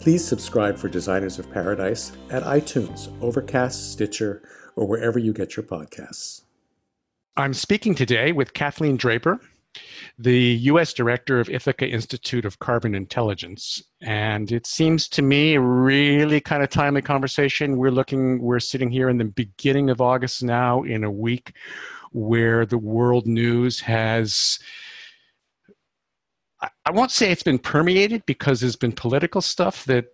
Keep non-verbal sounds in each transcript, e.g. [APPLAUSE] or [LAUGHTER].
Please subscribe for Designers of Paradise at iTunes, Overcast, Stitcher, or wherever you get your podcasts. I'm speaking today with Kathleen Draper, the U.S. Director of Ithaka Institute of Carbon Intelligence. And it seems to me a really kind of timely conversation. We're looking, we're sitting here in the beginning of August now in a week where the world news has I won't say it's been permeated because there's been political stuff that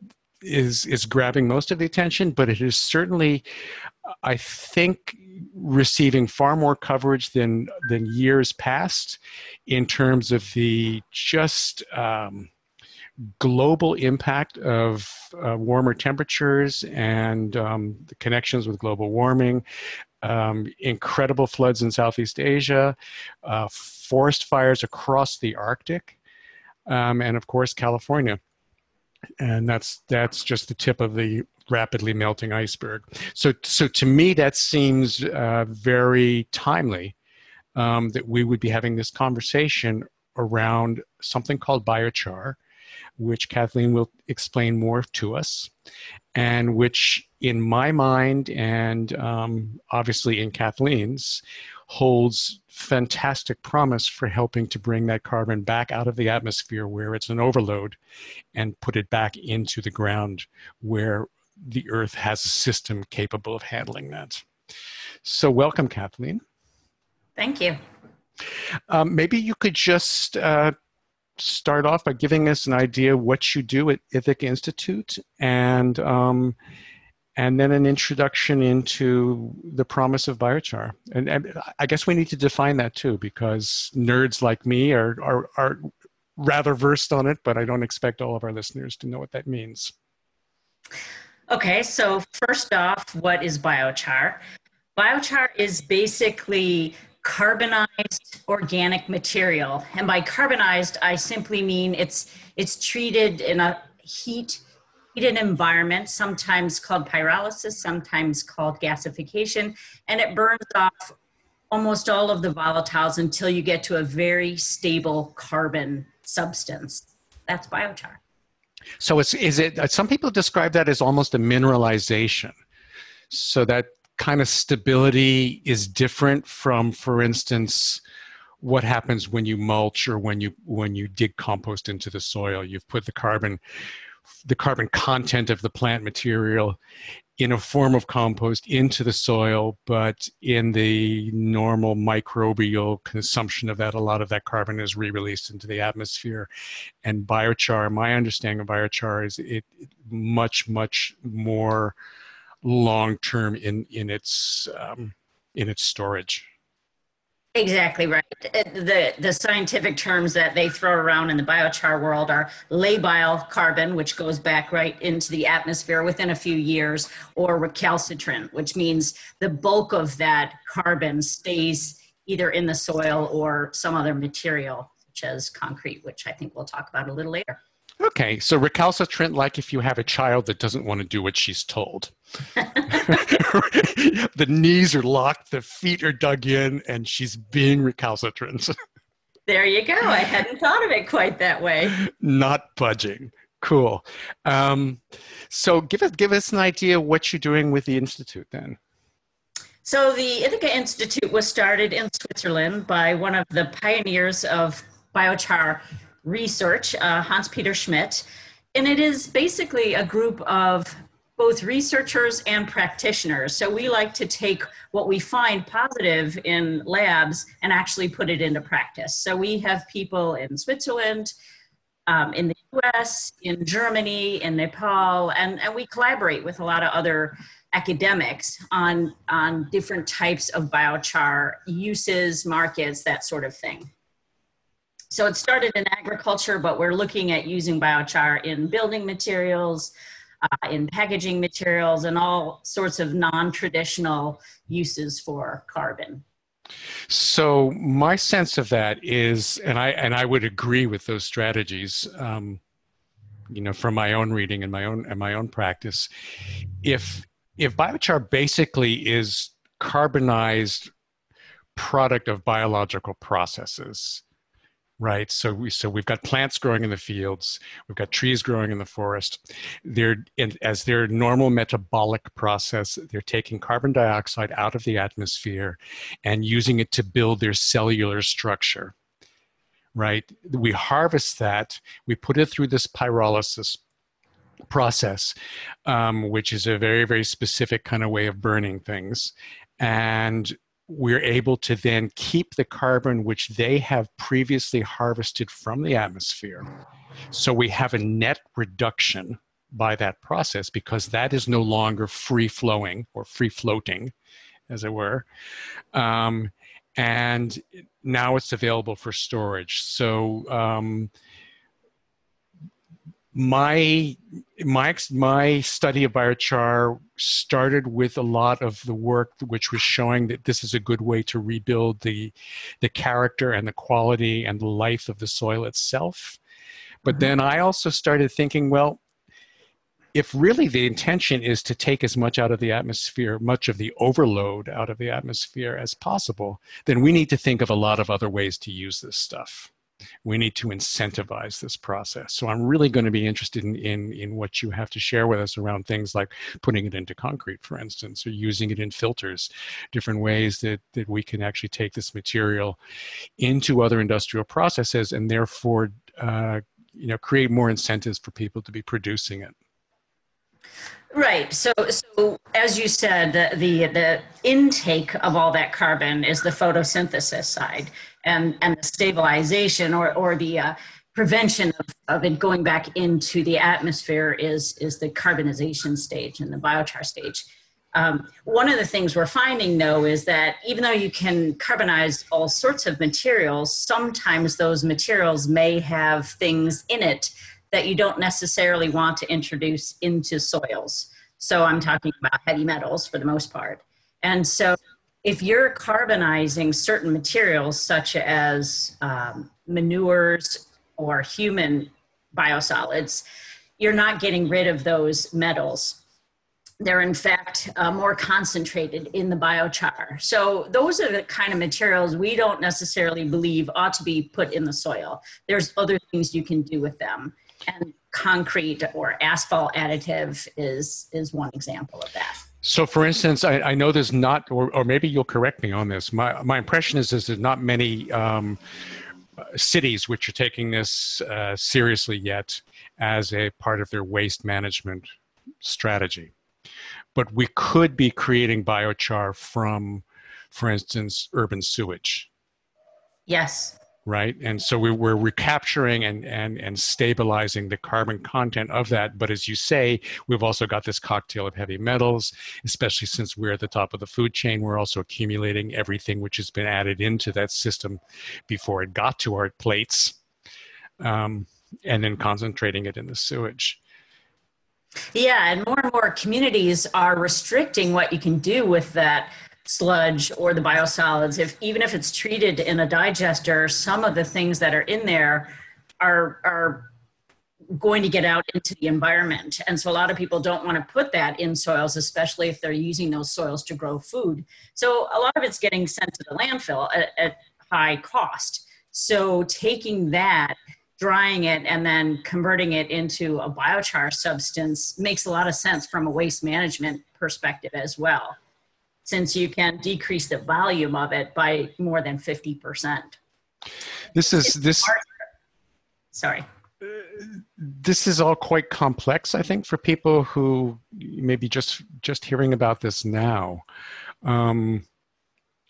is is grabbing most of the attention, but it is certainly, I think, receiving far more coverage than than years past in terms of the just um, global impact of uh, warmer temperatures and um, the connections with global warming. Um, incredible floods in Southeast Asia, uh, forest fires across the Arctic, um, and of course California. And that's that's just the tip of the rapidly melting iceberg. So so to me that seems uh, very timely um, that we would be having this conversation around something called biochar, which Kathleen will explain more to us, and which, in my mind, and um, obviously in Kathleen's, holds fantastic promise for helping to bring that carbon back out of the atmosphere where it's an overload and put it back into the ground where the earth has a system capable of handling that. So, welcome, Kathleen. Thank you. Um, maybe you could just uh, start off by giving us an idea what you do at Ithaka Institute and um, and then an introduction into the promise of biochar. And, and, I guess we need to define that too, because nerds like me are, are, are rather versed on it, but I don't expect all of our listeners to know what that means. Okay, so first off, what is biochar? Biochar is basically carbonized organic material. And by carbonized, I simply mean it's, it's treated in a heat heated environment, sometimes called pyrolysis, sometimes called gasification, and it burns off almost all of the volatiles until you get to a very stable carbon substance. That's biochar. So it's is it uh, some people describe that as almost a mineralization. So that kind of stability is different from for instance what happens when you mulch or when you when you dig compost into the soil you've put the carbon the carbon content of the plant material in a form of compost into the soil, but in the normal microbial consumption of that, a lot of that carbon is re-released into the atmosphere. And biochar, my understanding of biochar is it much, much more long-term in in its um, in its storage. Exactly right. Uh, the the scientific terms that they throw around in the biochar world are labile carbon, which goes back right into the atmosphere within a few years, or recalcitrant, which means the bulk of that carbon stays either in the soil or some other material, such as concrete, which I think we'll talk about a little later. Okay, so recalcitrant, like if you have a child that doesn't want to do what she's told. [LAUGHS] the knees are locked, the feet are dug in, and she's being recalcitrant. There you go. I hadn't thought of it quite that way. Not budging. Cool. Um, so give us give us an idea what you're doing with the institute then. So the Ithaka Institute was started in Switzerland by one of the pioneers of biochar research, uh, Hans Peter Schmidt, and it is basically a group of both researchers and practitioners. So we like to take what we find positive in labs and actually put it into practice. So we have people in Switzerland, um, in the US, in Germany, in Nepal, and, and we collaborate with a lot of other academics on, on different types of biochar uses, markets, that sort of thing. So it started in agriculture, but we're looking at using biochar in building materials, uh, in packaging materials and all sorts of non-traditional uses for carbon. So my sense of that is, and I and I would agree with those strategies. Um, you know, from my own reading and my own and my own practice, if if biochar basically is carbonized product of biological processes, right? So we so we've got plants growing in the fields we've got trees growing in the forest. They're in, as their normal metabolic process they're taking carbon dioxide out of the atmosphere and using it to build their cellular structure right? We harvest that we put it through this pyrolysis process um, which is a very very specific kind of way of burning things. And we're able to then keep the carbon which they have previously harvested from the atmosphere. So we have a net reduction by that process because that is no longer free flowing or free floating, as it were. Um, and now it's available for storage. So um, my my my study of biochar started with a lot of the work which was showing that this is a good way to rebuild the the character and the quality and the life of the soil itself but mm-hmm. then i also started thinking well if really the intention is to take as much out of the atmosphere much of the overload out of the atmosphere as possible then we need to think of a lot of other ways to use this stuff we need to incentivize this process. So I'm really going to be interested in, in, in what you have to share with us around things like putting it into concrete, for instance, or using it in filters, different ways that, that we can actually take this material into other industrial processes and therefore uh, you know, create more incentives for people to be producing it. Right. So, so as you said, the, the, the intake of all that carbon is the photosynthesis side, and and the stabilization or or the uh, prevention of, of it going back into the atmosphere is is the carbonization stage and the biochar stage. Um, one of the things we're finding though is that even though you can carbonize all sorts of materials, sometimes those materials may have things in it that you don't necessarily want to introduce into soils. So I'm talking about heavy metals for the most part. And so if you're carbonizing certain materials such as um, manures or human biosolids, you're not getting rid of those metals. They're in fact uh, more concentrated in the biochar. So those are the kind of materials we don't necessarily believe ought to be put in the soil. There's other things you can do with them. And concrete or asphalt additive is, is one example of that. So, for instance, I, I know there's not, or, or, maybe you'll correct me on this. My, my impression is, is there's not many um, cities which are taking this uh, seriously yet as a part of their waste management strategy. But we could be creating biochar from, for instance, urban sewage. Yes right? And so we, we're recapturing and, and, and stabilizing the carbon content of that. But as you say, we've also got this cocktail of heavy metals, especially since we're at the top of the food chain. We're also accumulating everything which has been added into that system before it got to our plates, um, and then concentrating it in the sewage. Yeah, and more and more communities are restricting what you can do with that sludge or the biosolids if even if it's treated in a digester some of the things that are in there are are going to get out into the environment. And so a lot of people don't want to put that in soils especially if they're using those soils to grow food. So a lot of it's getting sent to the landfill at, at high cost. So taking that, drying it, and then converting it into a biochar substance makes a lot of sense from a waste management perspective as well, since you can decrease the volume of it by more than 50%. This is this. Sorry. This is all quite complex, I think, for people who maybe just just hearing about this now. Um,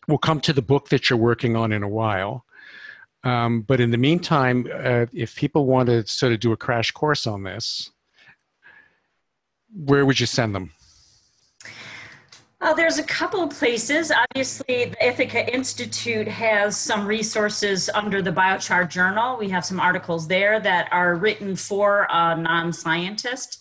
we'll come to the book that you're working on in a while. Um, but in the meantime, uh, if people want to sort of do a crash course on this, where would you send them? Uh, there's a couple of places. Obviously, the Ithaka Institute has some resources under the Biochar Journal. We have some articles there that are written for a non scientist.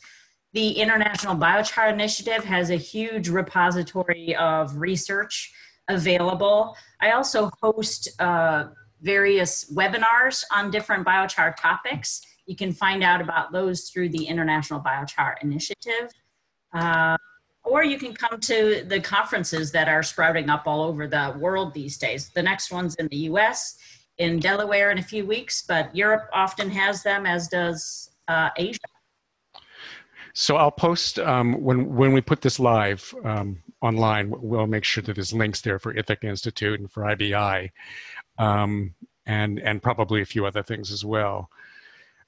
The International Biochar Initiative has a huge repository of research available. I also host uh, various webinars on different biochar topics. You can find out about those through the International Biochar Initiative. Uh, or you can come to the conferences that are sprouting up all over the world these days. The next one's in the US, in Delaware in a few weeks, but Europe often has them, as does uh, Asia. So I'll post um, when when we put this live um, online. We'll make sure that there's links there for Ithaka Institute and for IBI, um, and and probably a few other things as well.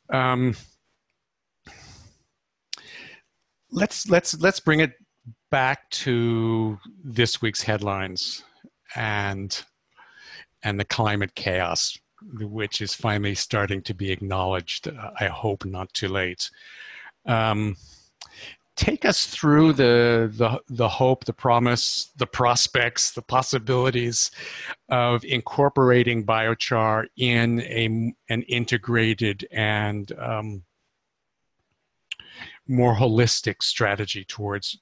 Um, let's let's let's bring it back to this week's headlines and and the climate chaos which is finally starting to be acknowledged i hope not too late. Um, take us through the, the the hope the promise the prospects the possibilities of incorporating biochar in a an integrated and um, more holistic strategy towards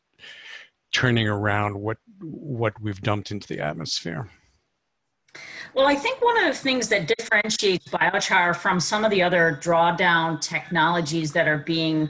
turning around what what we've dumped into the atmosphere? Well, I think one of the things that differentiates biochar from some of the other drawdown technologies that are being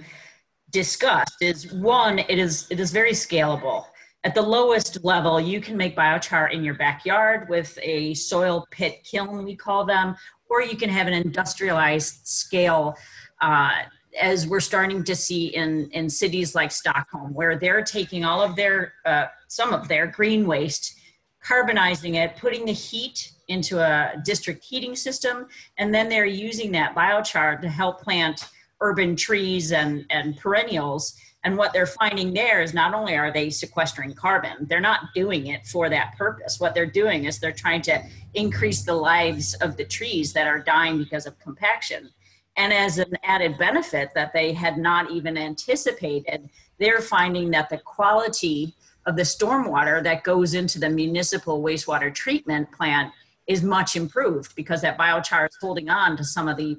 discussed is one, it is it is very scalable. At the lowest level, you can make biochar in your backyard with a soil pit kiln, we call them, or you can have an industrialized scale uh, as we're starting to see in, in cities like Stockholm, where they're taking all of their, uh, some of their green waste, carbonizing it, putting the heat into a district heating system, and then they're using that biochar to help plant urban trees and, and perennials. And what they're finding there is not only are they sequestering carbon, they're not doing it for that purpose. What they're doing is they're trying to increase the lives of the trees that are dying because of compaction. And as an added benefit that they had not even anticipated, they're finding that the quality of the stormwater that goes into the municipal wastewater treatment plant is much improved because that biochar is holding on to some of the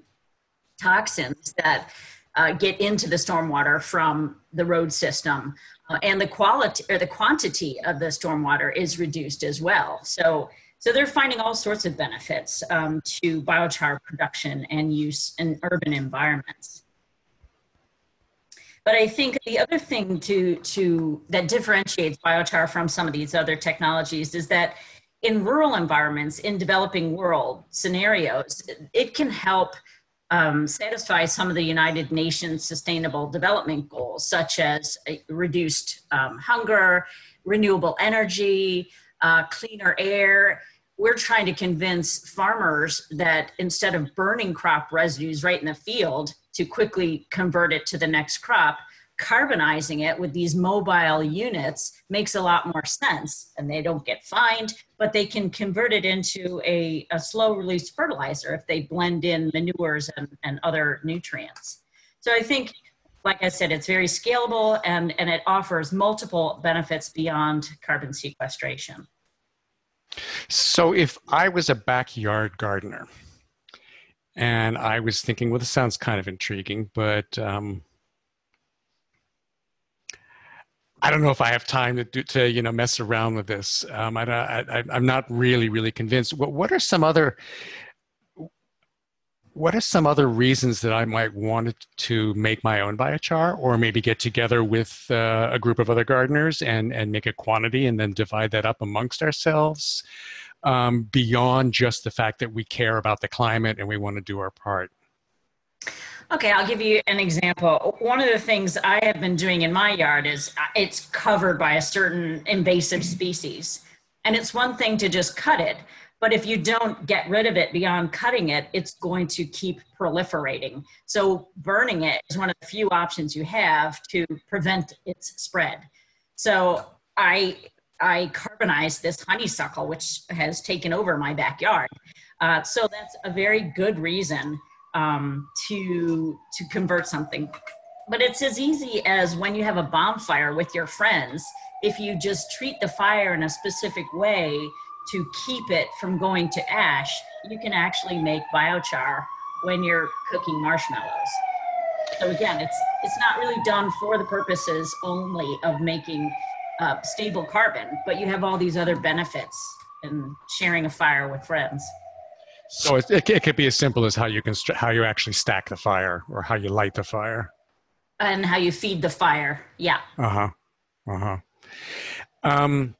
toxins that uh, get into the stormwater from the road system. Uh, and the quality or the quantity of the stormwater is reduced as well. So so they're finding all sorts of benefits um, to biochar production and use in urban environments. But I think the other thing to, to that differentiates biochar from some of these other technologies is that in rural environments, in developing world scenarios, it can help um, satisfy some of the United Nations Sustainable Development Goals, such as reduced um, hunger, renewable energy, uh, cleaner air. We're trying to convince farmers that instead of burning crop residues right in the field to quickly convert it to the next crop, carbonizing it with these mobile units makes a lot more sense and they don't get fined but they can convert it into a, a slow release fertilizer if they blend in manures and, and other nutrients so i think like I said, it's very scalable and, and it offers multiple benefits beyond carbon sequestration. So, if I was a backyard gardener and I was thinking, well, this sounds kind of intriguing, but um, I don't know if I have time to do, to you know mess around with this. Um, I, I'm not really really convinced. What what are some other what are some other reasons that I might want to make my own biochar or maybe get together with uh, a group of other gardeners and, and make a quantity and then divide that up amongst ourselves? um, beyond just the fact that we care about the climate and we want to do our part? Okay, I'll give you an example. One of the things I have been doing in my yard is uh, it's covered by a certain invasive species. And it's one thing to just cut it, but if you don't get rid of it beyond cutting it, it's going to keep proliferating. So burning it is one of the few options you have to prevent its spread. So I I carbonized this honeysuckle, which has taken over my backyard. Uh, so that's a very good reason um, to to convert something. But it's as easy as when you have a bonfire with your friends. If you just treat the fire in a specific way to keep it from going to ash, you can actually make biochar when you're cooking marshmallows. So again, it's it's not really done for the purposes only of making uh, stable carbon, but you have all these other benefits in sharing a fire with friends. So it, it, it could be as simple as how you can how you actually stack the fire or how you light the fire, and how you feed the fire. Yeah. Uh huh. Uh huh. Um,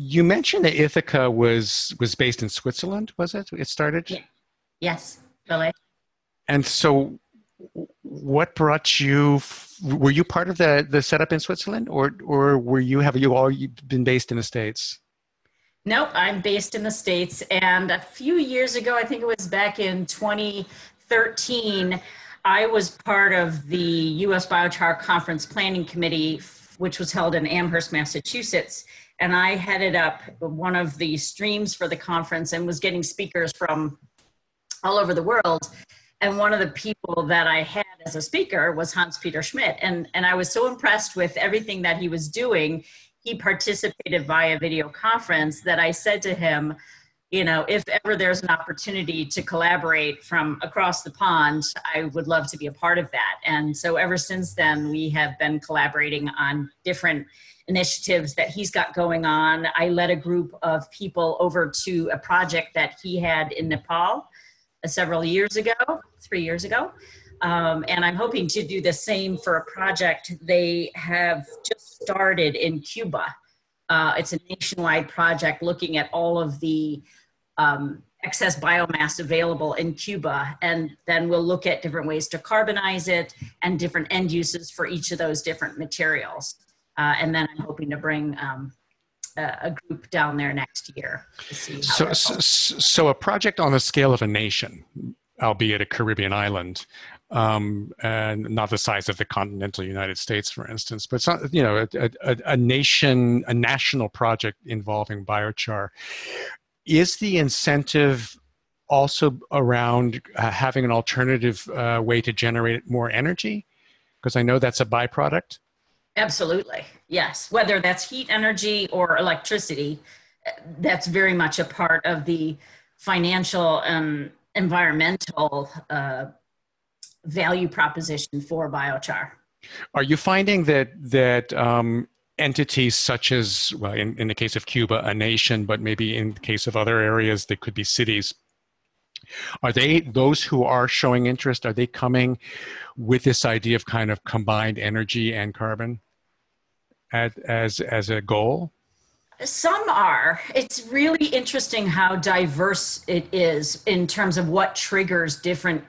you mentioned that Ithaka was was based in Switzerland. Was it? It started. Yeah. Yes, really. And so, what brought you? Were you part of the the setup in Switzerland, or or were you have you all been based in the states? Nope, I'm based in the States. And a few years ago, I think it was back in 2013, I was part of the US Biochar Conference Planning Committee, which was held in Amherst, Massachusetts. And I headed up one of the streams for the conference and was getting speakers from all over the world. And one of the people that I had as a speaker was Hans Peter Schmidt. And, and I was so impressed with everything that he was doing he participated via video conference that I said to him, you know, if ever there's an opportunity to collaborate from across the pond, I would love to be a part of that. And so ever since then, we have been collaborating on different initiatives that he's got going on. I led a group of people over to a project that he had in Nepal uh, several years ago, three years ago. Um, and I'm hoping to do the same for a project they have just started in Cuba. Uh, it's a nationwide project looking at all of the um, excess biomass available in Cuba, and then we'll look at different ways to carbonize it and different end uses for each of those different materials. Uh, and then I'm hoping to bring um, a, a, group down there next year to see. so, so, so, a project on the scale of a nation, albeit a Caribbean island, um, and not the size of the continental United States, for instance, but some, you know, a, a, a, nation, a national project involving biochar. Is the incentive also around uh, having an alternative uh, way to generate more energy? Because I know that's a byproduct. Absolutely, yes. Whether that's heat energy or electricity, that's very much a part of the financial and environmental uh, value proposition for biochar. Are you finding that that um, entities such as, well, in, in the case of Cuba, a nation, but maybe in the case of other areas, they could be cities. Are they those who are showing interest? Are they coming with this idea of kind of combined energy and carbon as as, as a goal? Some are. It's really interesting how diverse it is in terms of what triggers different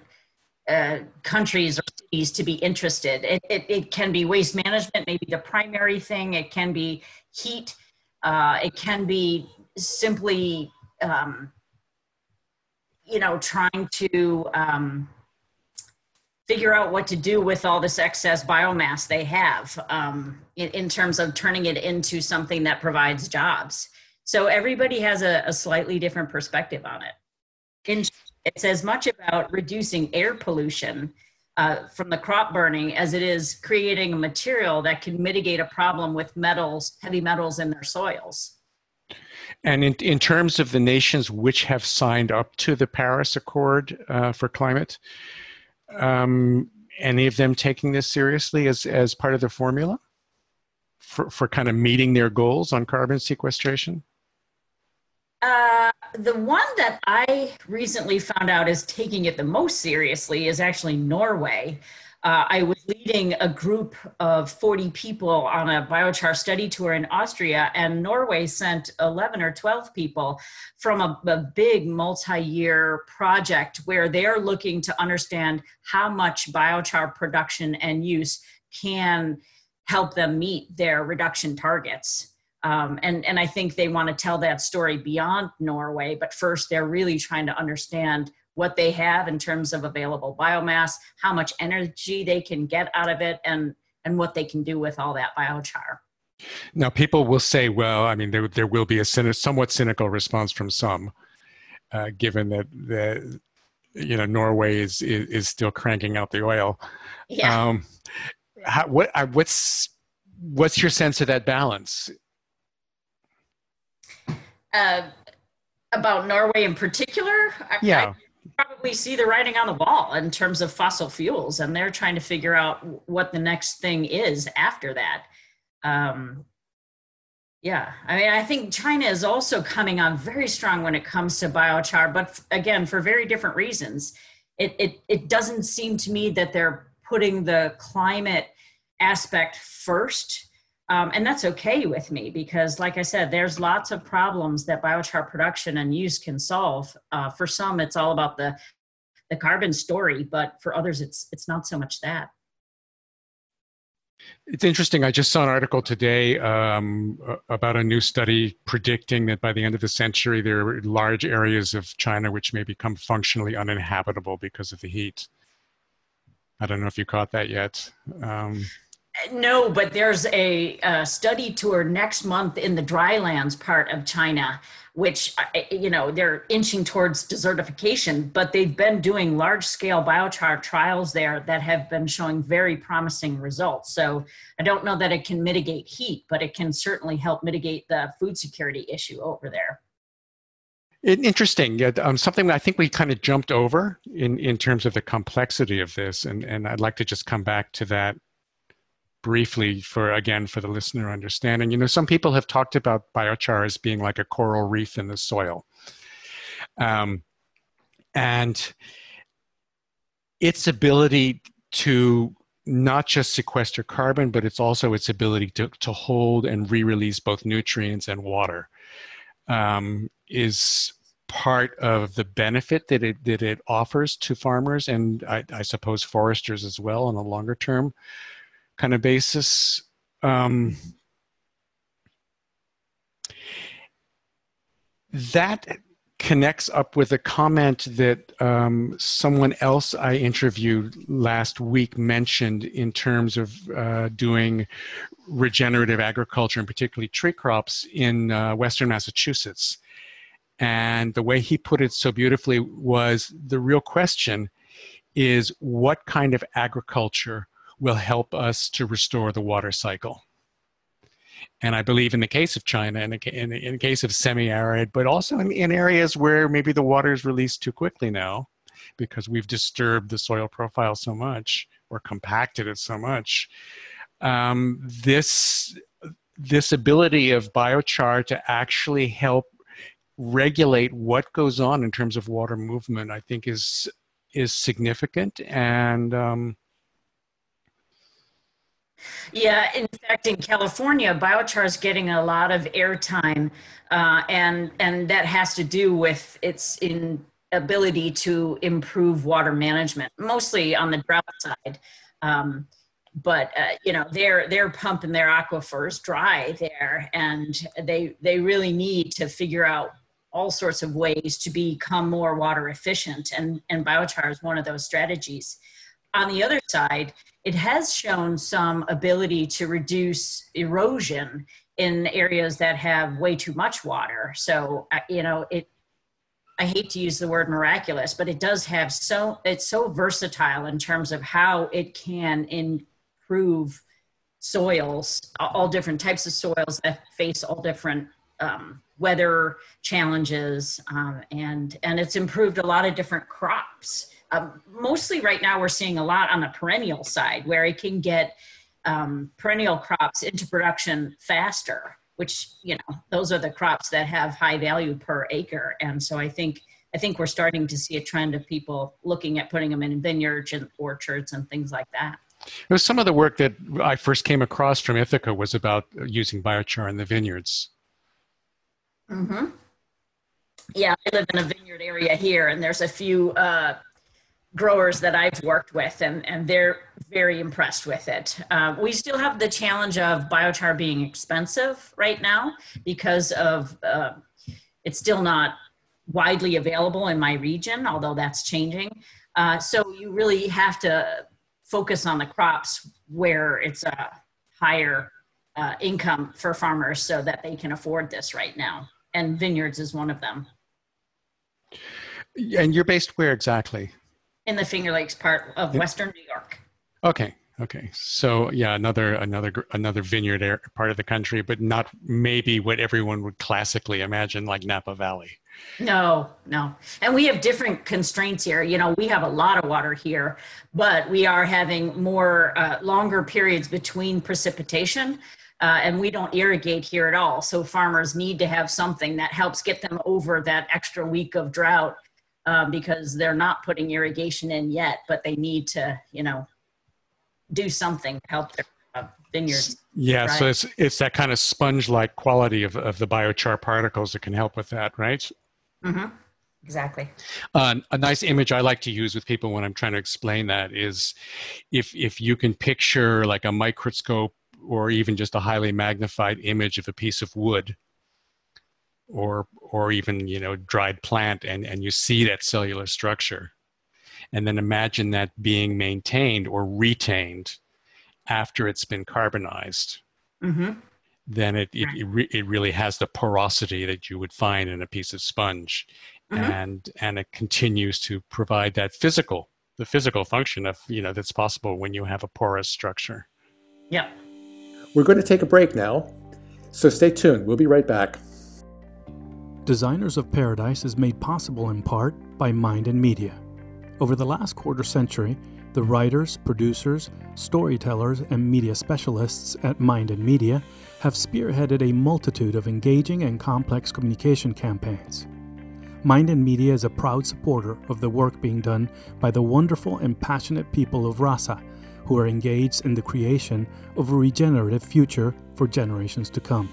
uh, countries or cities to be interested. It, it, it, can be waste management, maybe the primary thing. It can be heat. Uh, it can be simply, um, you know, trying to um, figure out what to do with all this excess biomass they have um, in, in, terms of turning it into something that provides jobs. So everybody has a, a slightly different perspective on it. In it's as much about reducing air pollution uh, from the crop burning as it is creating a material that can mitigate a problem with metals, heavy metals in their soils. And in, in terms of the nations which have signed up to the Paris Accord uh, for climate, um, any of them taking this seriously as, as part of the formula for, for kind of meeting their goals on carbon sequestration? Uh, the one that I recently found out is taking it the most seriously is actually Norway. Uh, I was leading a group of 40 people on a biochar study tour in Austria, and Norway sent 11 or 12 people from a, a big multi year project where they're looking to understand how much biochar production and use can help them meet their reduction targets. Um, and, and I think they want to tell that story beyond Norway, but first they're really trying to understand what they have in terms of available biomass, how much energy they can get out of it, and, and what they can do with all that biochar. Now, people will say, well, I mean, there, there will be a somewhat cynical response from some, uh, given that the, you know Norway is, is, is still cranking out the oil. Yeah. Um, how, what uh, what's what's your sense of that balance? Uh, about Norway in particular? Yeah. I, probably see the writing on the wall in terms of fossil fuels, and they're trying to figure out what the next thing is after that. Um, yeah, I mean, I think China is also coming on very strong when it comes to biochar, but again, for very different reasons. It, it, it doesn't seem to me that they're putting the climate aspect first um, and that's okay with me because, like I said, there's lots of problems that biochar production and use can solve. Uh, for some, it's all about the the carbon story, but for others, it's it's not so much that. It's interesting. I just saw an article today um, about a new study predicting that by the end of the century, there are large areas of China which may become functionally uninhabitable because of the heat. I don't know if you caught that yet. Um, no, but there's a, a, study tour next month in the drylands part of China, which, uh, you know, they're inching towards desertification, but they've been doing large scale biochar trials there that have been showing very promising results. So I don't know that it can mitigate heat, but it can certainly help mitigate the food security issue over there. Interesting. Um, something I think we kind of jumped over in, in terms of the complexity of this, and, and I'd like to just come back to that briefly for again for the listener understanding you know some people have talked about biochar as being like a coral reef in the soil. Um, and its ability to not just sequester carbon but it's also its ability to, to hold and re-release both nutrients and water um, is part of the benefit that it that it offers to farmers and I, I suppose foresters as well on a longer term kind of basis. Um, that connects up with a comment that um, someone else I interviewed last week mentioned in terms of uh, doing regenerative agriculture and particularly tree crops in uh, Western Massachusetts. And the way he put it so beautifully was the real question is what kind of agriculture will help us to restore the water cycle. And I believe in the case of China, in the, in the, in the case of semi-arid, but also in, in areas where maybe the water is released too quickly now, because we've disturbed the soil profile so much or compacted it so much. Um, this this ability of biochar to actually help regulate what goes on in terms of water movement, I think, is is significant and um, yeah, in fact, in California, biochar is getting a lot of airtime, uh, and and that has to do with its in ability to improve water management, mostly on the drought side. Um, but uh, you know they're they're pumping their aquifers dry there, and they they really need to figure out all sorts of ways to become more water efficient, and and biochar is one of those strategies. On the other side, it has shown some ability to reduce erosion in areas that have way too much water. So, you know, it, I hate to use the word miraculous, but it does have so, it's so versatile in terms of how it can improve soils, all different types of soils that face all different um, weather challenges, um, and and it's improved a lot of different crops. Um, mostly right now, we're seeing a lot on the perennial side where it can get um, perennial crops into production faster, which, you know, those are the crops that have high value per acre. And so I think I think we're starting to see a trend of people looking at putting them in vineyards and orchards and things like that. It was some of the work that I first came across from Ithaka was about using biochar in the vineyards. Mm-hmm. Yeah, I live in a vineyard area here, and there's a few uh, growers that I've worked with, and, and they're very impressed with it. Uh, we still have the challenge of biochar being expensive right now because of uh, it's still not widely available in my region, although that's changing. Uh, so you really have to focus on the crops where it's a higher uh, income for farmers so that they can afford this right now. And vineyards is one of them. And you're based where exactly? In the Finger Lakes part of. Western New York. Okay. Okay. So yeah, another another another vineyard part of the country, but not maybe what everyone would classically imagine like Napa Valley. No, no. And we have different constraints here. You know, we have a lot of water here, but we are having more uh, longer periods between precipitation. Uh, and we don't irrigate here at all. So farmers need to have something that helps get them over that extra week of drought um, because they're not putting irrigation in yet, but they need to, you know, do something to help their uh, vineyards. Yeah, so it's it's that kind of sponge-like quality of, of the biochar particles that can help with that, right? Mm-hmm. Exactly. Uh, a nice image I like to use with people when I'm trying to explain that is if if you can picture like a microscope or even just a highly magnified image of a piece of wood or or even you know dried plant and and you see that cellular structure. And then imagine that being maintained or retained after it's been carbonized. Mm-hmm. Then it it, it, re- it, really has the porosity that you would find in a piece of sponge. Mm-hmm. and and it continues to provide that physical the physical function of you know that's possible when you have a porous structure. Yeah. We're going to take a break now. So stay tuned. We'll be right back designers of paradise is made possible in part by mind and media over the last quarter century the writers, producers, storytellers, and media specialists at Mind and Media have spearheaded a multitude of engaging and complex communication campaigns. Mind and Media is a proud supporter of the work being done by the wonderful and passionate people of Rasa, who are engaged in the creation of a regenerative future for generations to come.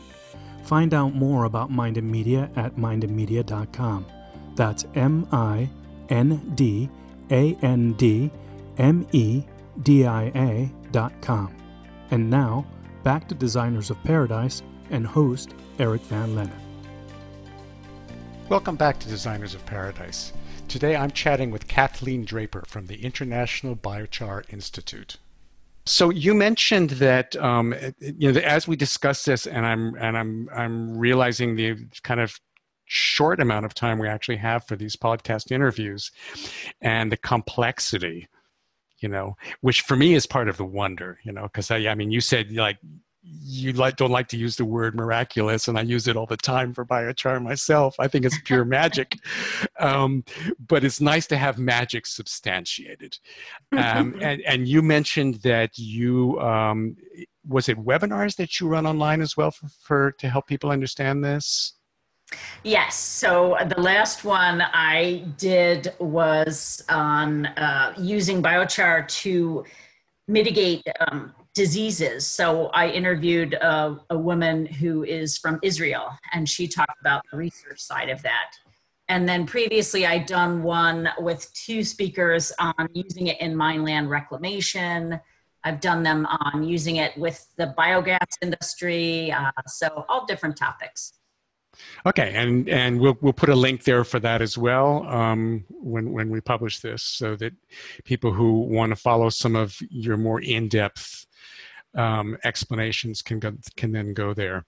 Find out more about Mind and Media at mindandmedia.com. That's M I N D A N D M E D I A.com. And now, back to Designers of Paradise and host Eric Van Lennep. Welcome back to Designers of Paradise. Today I'm chatting with Kathleen Draper from the International Biochar Institute. So you mentioned that um, you know as we discuss this, and I'm and I'm I'm realizing the kind of short amount of time we actually have for these podcast interviews, and the complexity you know, which for me is part of the wonder, you know, because I, I mean, you said like you like don't like to use the word miraculous, and I use it all the time for biochar myself. I think it's pure magic, [LAUGHS] um, but it's nice to have magic substantiated. Um, [LAUGHS] and and you mentioned that you um, was it webinars that you run online as well for, for to help people understand this. Yes. So the last one I did was on uh, using biochar to mitigate um, diseases. So I interviewed a, a, woman who is from Israel, and she talked about the research side of that. And then previously, I'd done one with two speakers on using it in mineland reclamation. I've done them on using it with the biogas industry. Uh, so all different topics. Okay, and and we'll we'll put a link there for that as well um, when when we publish this, so that people who want to follow some of your more in depth um, explanations can go, can then go there.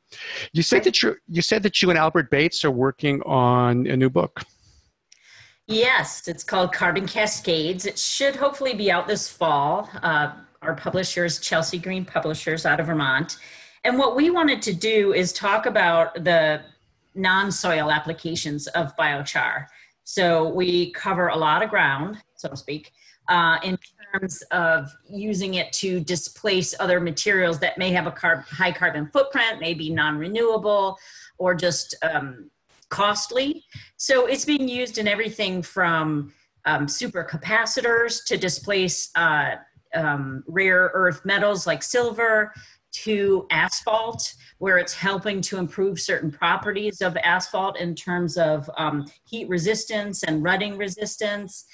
You said that you you said that you and Albert Bates are working on a new book. Yes, it's called Carbon Cascades. It should hopefully be out this fall. Uh, our publisher is Chelsea Green Publishers out of Vermont. And what we wanted to do is talk about the non-soil applications of biochar. So we cover a lot of ground, so to speak, uh, in terms of using it to displace other materials that may have a carb- high carbon footprint, may be non-renewable, or just um, costly. So it's being used in everything from um, supercapacitors to displace uh, um, rare earth metals like silver to asphalt, where it's helping to improve certain properties of asphalt in terms of um, heat resistance and rutting resistance,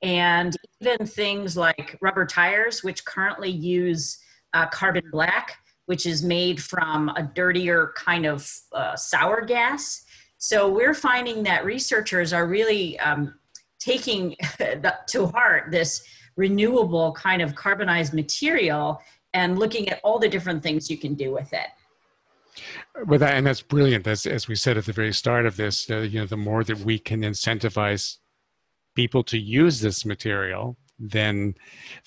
and even things like rubber tires, which currently use uh, carbon black, which is made from a dirtier kind of uh, sour gas. So we're finding that researchers are really um, taking [LAUGHS] to heart this renewable kind of carbonized material and looking at all the different things you can do with it. Well, that, and that's brilliant. As, as we said at the very start of this, uh, you know, the more that we can incentivize people to use this material, then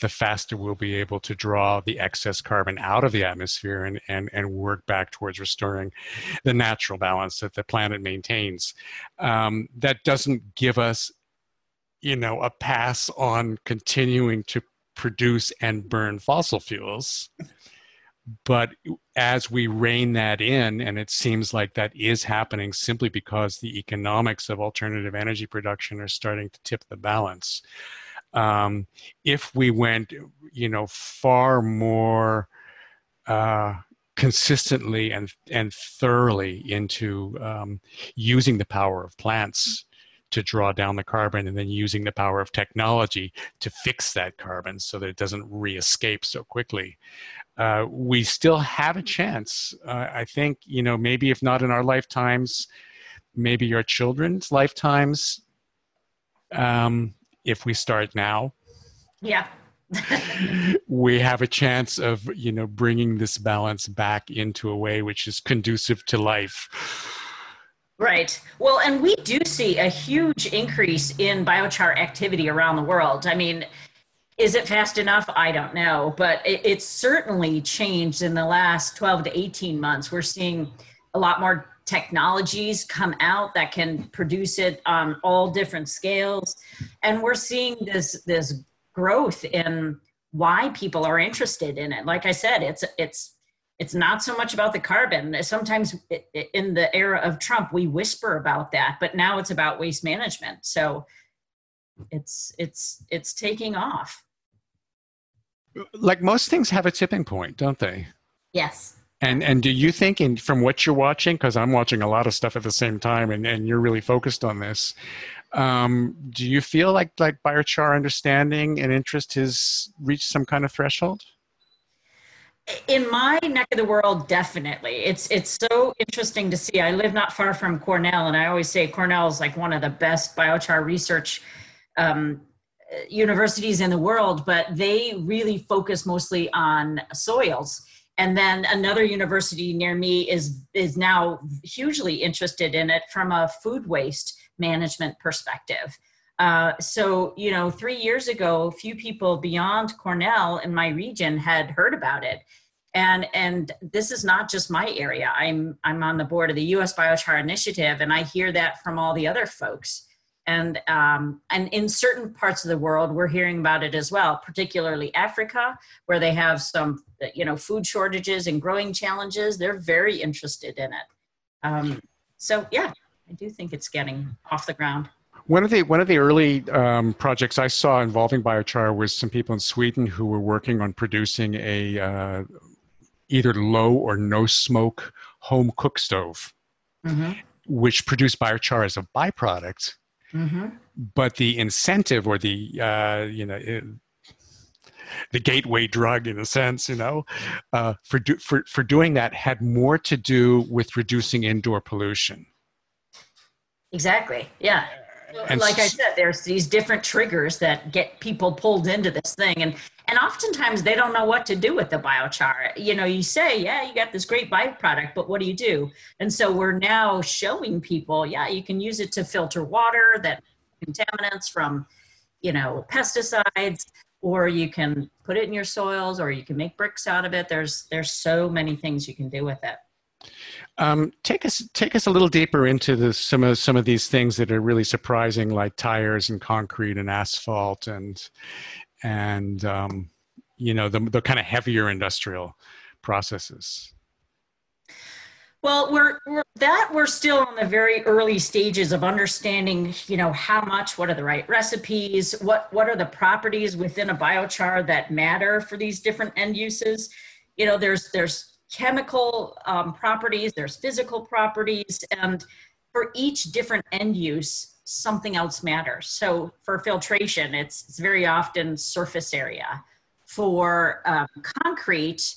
the faster we'll be able to draw the excess carbon out of the atmosphere and, and, and work back towards restoring the natural balance that the planet maintains. Um, that doesn't give us, you know, a pass on continuing to produce and burn fossil fuels. But as we rein that in, and it seems like that is happening simply because the economics of alternative energy production are starting to tip the balance. Um, if we went, you know, far more uh, consistently and and thoroughly into um, using the power of plants to draw down the carbon and then using the power of technology to fix that carbon so that it doesn't re-escape so quickly uh, we still have a chance uh, i think you know maybe if not in our lifetimes maybe your children's lifetimes um, if we start now yeah [LAUGHS] we have a chance of you know bringing this balance back into a way which is conducive to life Right. Well, and we do see a huge increase in biochar activity around the world. I mean, is it fast enough? I don't know, but it, it's certainly changed in the last 12 to 18 months. We're seeing a lot more technologies come out that can produce it on all different scales. And we're seeing this, this growth in why people are interested in it. Like I said, it's, it's it's not so much about the carbon. Sometimes in the era of Trump, we whisper about that, but now it's about waste management. So it's it's it's taking off. Like most things have a tipping point, don't they? Yes. And and do you think, in from what you're watching, because I'm watching a lot of stuff at the same time, and, and you're really focused on this, um, do you feel like like biochar understanding and interest has reached some kind of threshold? in my neck of the world definitely it's it's so interesting to see i live not far from cornell and i always say cornell is like one of the best biochar research um, universities in the world but they really focus mostly on soils. And then another university near me is is now hugely interested in it from a food waste management perspective. Uh, so you know three years ago few people beyond cornell in my region had heard about it. And and this is not just my area. I'm i'm on the board of the us biochar initiative and i hear that from all the other folks and um, and in certain parts of the world we're hearing about it as well particularly africa where they have some you know food shortages and growing challenges they're very interested in it um, so yeah i do think it's getting off the ground one of the one of the early um, projects I saw involving biochar was some people in Sweden who were working on producing a uh, either low or no smoke home cook stove, mm-hmm. which produced biochar as a byproduct. Mm-hmm. But the incentive or the uh, you know it, the gateway drug in a sense, you know, uh, for, do, for for doing that had more to do with reducing indoor pollution. Exactly. Yeah and like I said, there's these different triggers that get people pulled into this thing, and and oftentimes they don't know what to do with the biochar. You know, you say, yeah, you got this great byproduct, but what do you do? And so we're now showing people, yeah, you can use it to filter water that contaminants from, you know, pesticides, or you can put it in your soils, or you can make bricks out of it. There's there's so many things you can do with it. Um, take us take us a little deeper into the, some of some of these things that are really surprising, like tires and concrete and asphalt and and um, you know the the kind of heavier industrial processes. Well, we're, we're, that we're still on the very early stages of understanding, you know, how much, what are the right recipes, what what are the properties within a biochar that matter for these different end uses. You know, there's there's chemical um, properties, there's physical properties, and for each different end use, something else matters. So for filtration, it's, it's very often surface area. For um, concrete,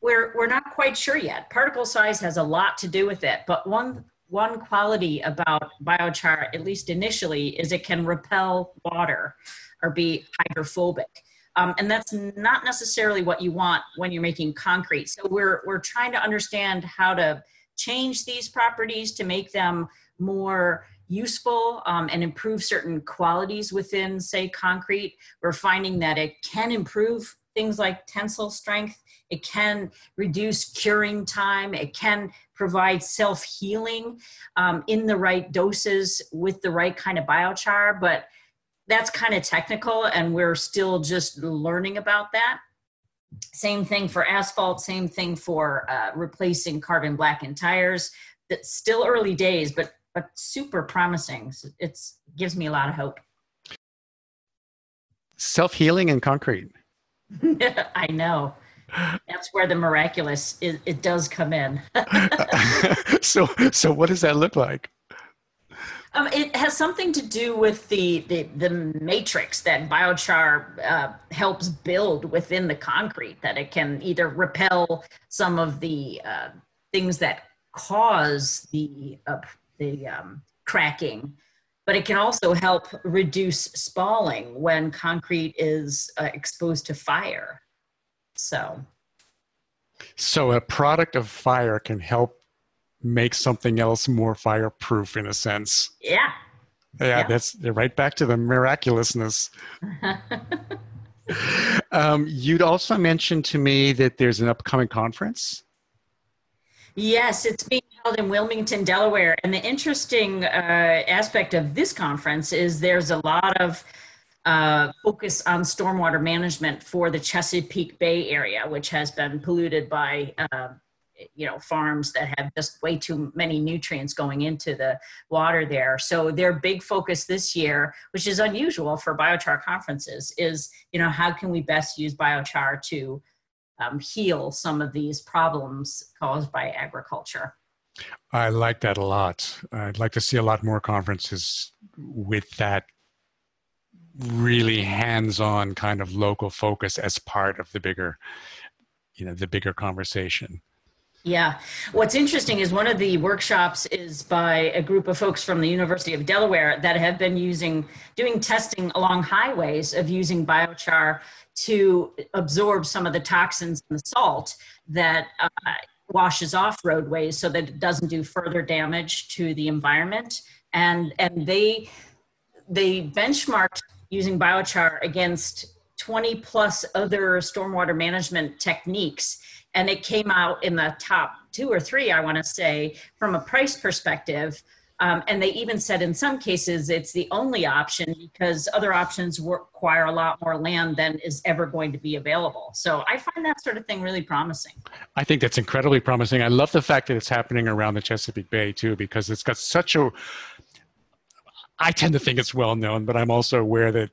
we're, we're not quite sure yet. Particle size has a lot to do with it, but one, one quality about biochar, at least initially, is it can repel water or be hydrophobic. Um, and that's not necessarily what you want when you're making concrete. So we're, we're trying to understand how to change these properties to make them more useful um, and improve certain qualities within, say, concrete. We're finding that it can improve things like tensile strength, it can reduce curing time, it can provide self healing um, in the right doses with the right kind of biochar. But that's kind of technical, and we're still just learning about that. Same thing for asphalt, same thing for uh, replacing carbon black in tires. That's still early days, but but super promising. It gives me a lot of hope. Self healing and concrete. [LAUGHS] I know. That's where the miraculous it, it does come in. [LAUGHS] so so what does that look like? Um, it has something to do with the, the, the matrix that biochar uh, helps build within the concrete, that it can either repel some of the uh, things that cause the, uh, the um, cracking, but it can also help reduce spalling when concrete is uh, exposed to fire. So. So a product of fire can help make something else more fireproof in a sense. Yeah. Yeah, yeah. that's right back to the miraculousness. [LAUGHS] um, you'd also mentioned to me that there's an upcoming conference. Yes, it's being held in Wilmington, Delaware. And the interesting uh, aspect of this conference is there's a lot of uh, focus on stormwater management for the Chesapeake Bay area, which has been polluted by uh, you know farms that have just way too many nutrients going into the water there so their big focus this year which is unusual for biochar conferences is you know how can we best use biochar to um, heal some of these problems caused by agriculture. I like that a lot. I'd like to see a lot more conferences with that really hands-on kind of local focus as part of the bigger you know the bigger conversation yeah. What's interesting is one of the workshops is by a group of folks from the University of Delaware that have been using, doing testing along highways of using biochar to absorb some of the toxins and the salt that uh, washes off roadways so that it doesn't do further damage to the environment. And, and they, they benchmarked using biochar against 20 plus other stormwater management techniques and it came out in the top two or three, I want to say, from a price perspective. Um, and they even said in some cases it's the only option because other options require a lot more land than is ever going to be available. So I find that sort of thing really promising. I think that's incredibly promising. I love the fact that it's happening around the Chesapeake Bay too, because it's got such a. I tend to think it's well known, but I'm also aware that,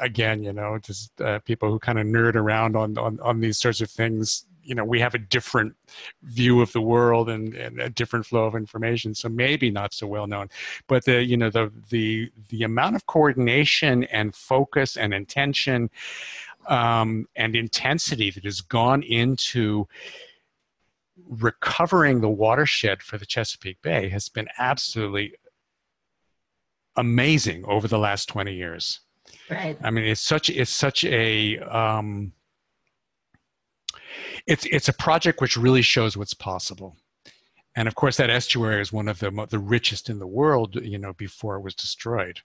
again, you know, just uh, people who kind of nerd around on, on on these sorts of things you know we have a different view of the world and, and, a different flow of information so maybe not so well known. But the you know the the the amount of coordination and focus and intention um, and intensity that has gone into recovering the watershed for the chesapeake bay has been absolutely amazing over the last 20 years. Right. I mean it's such it's such a um, it's it's a project which really shows what's possible. And of course that estuary is one of the the richest in the world you know before it was destroyed.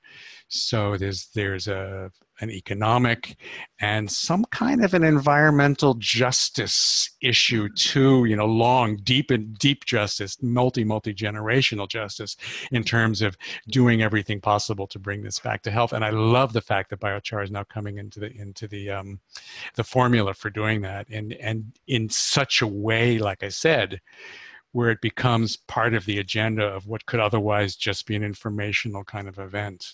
So there's there's a an economic and some kind of an environmental justice issue too you know long deep and deep justice multi multi generational justice in terms of doing everything possible to bring this back to health and i love the fact that biochar is now coming into the into the um, the formula for doing that and and in such a way like i said where it becomes part of the agenda of what could otherwise just be an informational kind of event.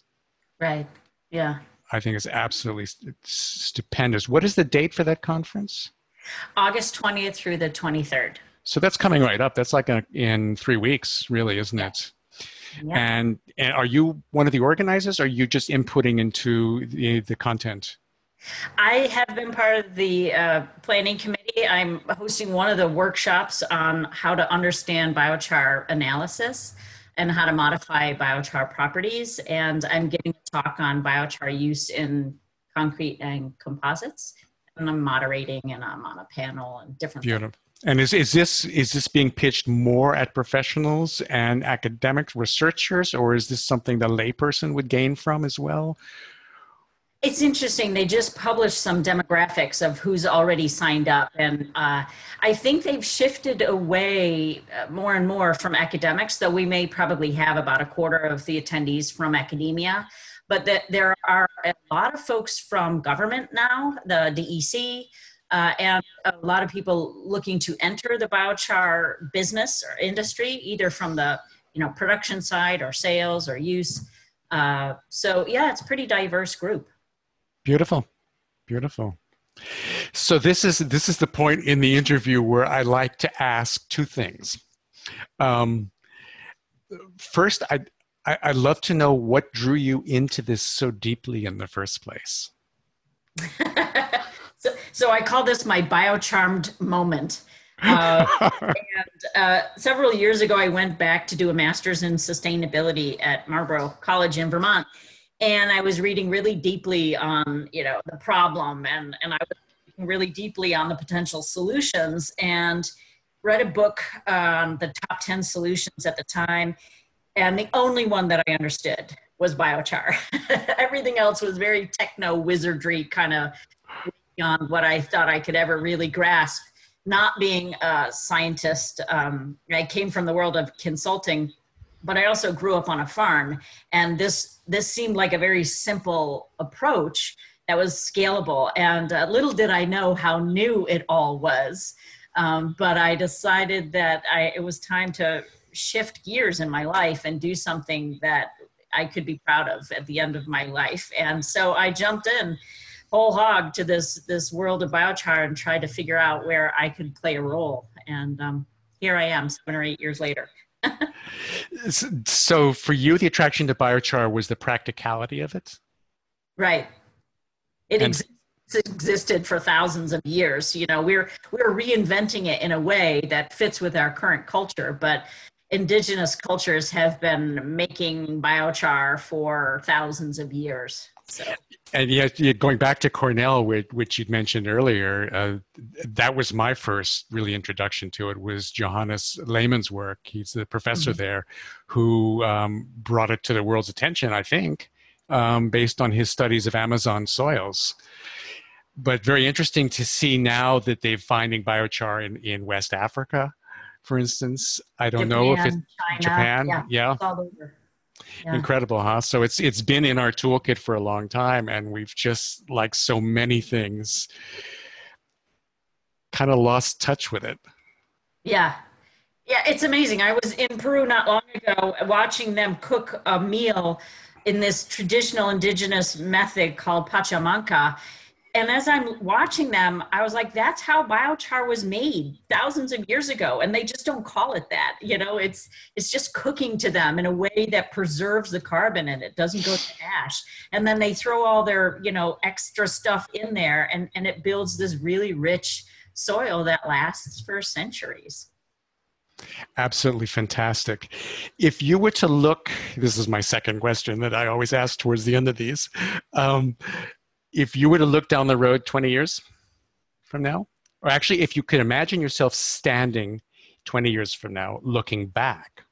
Right. Yeah. I think it's absolutely st- stupendous. What is the date for that conference? August 20th through the 23rd. So that's coming right up. That's like a, in three weeks, really, isn't it? Yeah. And, and are you one of the organizers? Or are you just inputting into the, the content? I have been part of the uh, planning committee. I'm hosting one of the workshops on how to understand biochar analysis and how to modify biochar properties. And I'm giving a talk on biochar use in concrete and composites. And I'm moderating and I'm on a panel and different. Beautiful. Things. And is, is this is this being pitched more at professionals and academic researchers, or is this something the layperson would gain from as well? It's interesting. They just published some demographics of who's already signed up. And uh, I think they've shifted away uh, more and more from academics, though we may probably have about a quarter of the attendees from academia. But that there are a lot of folks from government now, the DEC, uh, and a lot of people looking to enter the biochar business or industry, either from the you know production side or sales or use. Uh, so yeah, it's a pretty diverse group. Beautiful. Beautiful. So this is this is the point in the interview where I like to ask two things. Um, first, I I, would love to know what drew you into this so deeply in the first place. [LAUGHS] so, so I call this my biocharmed moment. Uh, [LAUGHS] and uh, several years ago, I went back to do a master's in sustainability at Marlboro College in Vermont and I was reading really deeply on you know the problem and and I was really deeply on the potential solutions and read a book on the top 10 solutions at the time and the only one that I understood was biochar. [LAUGHS] Everything else was very techno wizardry kind of beyond what I thought I could ever really grasp. Not being a scientist, um, I came from the world of consulting but I also grew up on a farm, and this this seemed like a very simple approach that was scalable. And uh, little did I know how new it all was. Um, but I decided that I, it was time to shift gears in my life and do something that I could be proud of at the end of my life. And so I jumped in whole hog to this this world of biochar and tried to figure out where I could play a role. And um, here I am, seven or eight years later. [LAUGHS] so for you the attraction to biochar was the practicality of it? Right. It ex- existed for thousands of years you know we're we're reinventing it in a way that fits with our current culture but indigenous cultures have been making biochar for thousands of years so and yet, going back to Cornell, which, which you'd mentioned earlier, uh, that was my first really introduction to it. Was Johannes Lehmann's work? He's the professor mm-hmm. there, who um, brought it to the world's attention. I think, um, based on his studies of Amazon soils. But very interesting to see now that they're finding biochar in, in West Africa, for instance. I don't Japan, know if it's China, Japan. Yeah, yeah. Yeah. Incredible, huh? So it's it's been in our toolkit for a long time, and we've just like so many things, kind of lost touch with it. Yeah, yeah, it's amazing. I was in Peru not long ago, watching them cook a meal in this traditional indigenous method called pachamanca, and as I'm watching them, I was like, that's how biochar was made thousands of years ago. And they just don't call it that. You know, it's it's just cooking to them in a way that preserves the carbon and it doesn't go to [LAUGHS] ash. And then they throw all their, you know, extra stuff in there and, and it builds this really rich soil that lasts for centuries. Absolutely fantastic. If you were to look, this is my second question that I always ask towards the end of these. Um, if you were to look down the road 20 years from now, or actually, if you could imagine yourself standing 20 years from now, looking back,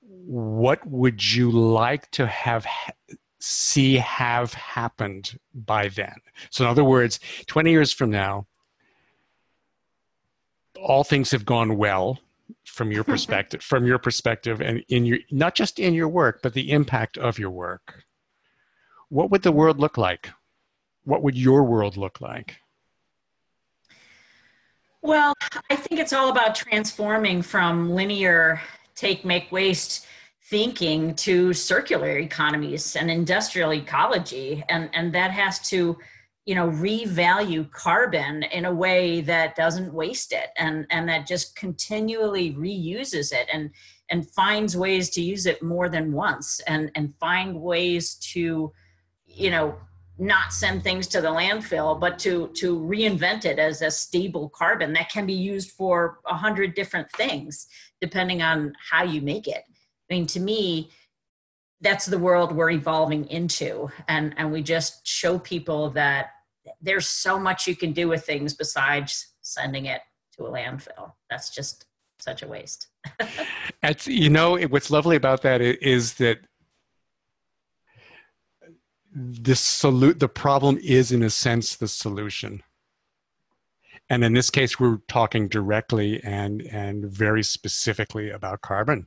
what would you like to have see have happened by then? So, in other words, 20 years from now, all things have gone well from your [LAUGHS] perspective from your perspective and in your not just in your work but the impact of your work. What would the world look like? What would your world look like? Well, I think it's all about transforming from linear take, make, waste thinking to circular economies and industrial ecology. And, and that has to, you know, revalue carbon in a way that doesn't waste it and, and that just continually reuses it and, and finds ways to use it more than once and, and find ways to, you know, not send things to the landfill, but to to reinvent it as a stable carbon that can be used for a hundred different things, depending on how you make it. I mean, to me, that's the world we're evolving into, and and we just show people that there's so much you can do with things besides sending it to a landfill. That's just such a waste. [LAUGHS] You know what's lovely about that is that the solu- the problem is in a sense the solution and in this case we're talking directly and and very specifically about carbon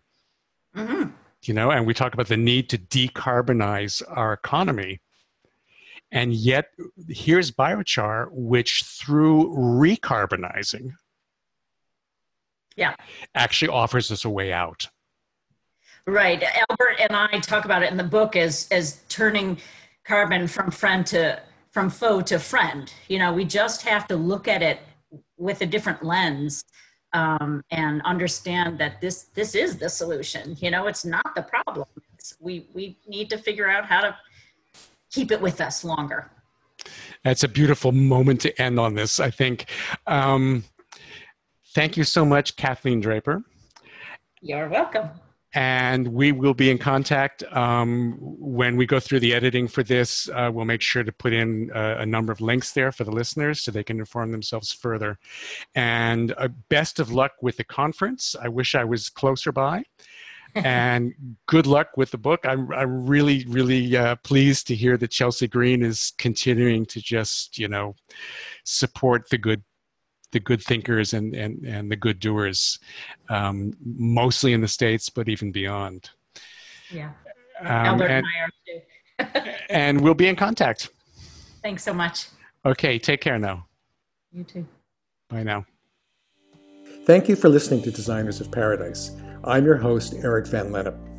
mm-hmm. You know and we talk about the need to decarbonize our economy. And yet here's biochar which through recarbonizing yeah. actually offers us a way out. Right. Albert and i talk about it in the book as as turning carbon from friend to from foe to friend. You know, we just have to look at it with a different lens um, and understand that this this is the solution. You know, it's not the problem. It's, we we need to figure out how to keep it with us longer. That's a beautiful moment to end on this. I think. Um, thank you so much, Kathleen Draper. You're welcome and we will be in contact um, when we go through the editing for this. Uh, we'll make sure to put in a, a, number of links there for the listeners so they can inform themselves further. And uh, best of luck with the conference. I wish I was closer by. and [LAUGHS] good luck with the book. I'm, I'm really, really uh, pleased to hear that Chelsea Green is continuing to just, you know, support the good the good thinkers and and and the good doers, um, mostly in the states, but even beyond. Yeah, um, Albert and, and too. [LAUGHS] and we'll be in contact. Thanks so much. Okay, take care now. You too. Bye now. Thank you for listening to Designers of Paradise. I'm your host, Eric Van Lennep.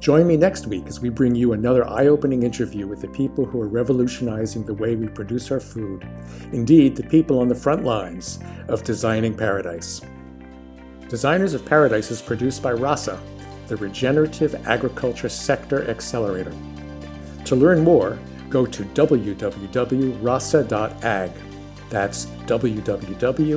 Join me next week as we bring you another eye opening interview with the people who are revolutionizing the way we produce our food. Indeed, the people on the front lines of designing paradise. Designers of Paradise is produced by RASA, the Regenerative Agriculture Sector Accelerator. To learn more, go to www.rasa.ag. That's www.rasa.ag.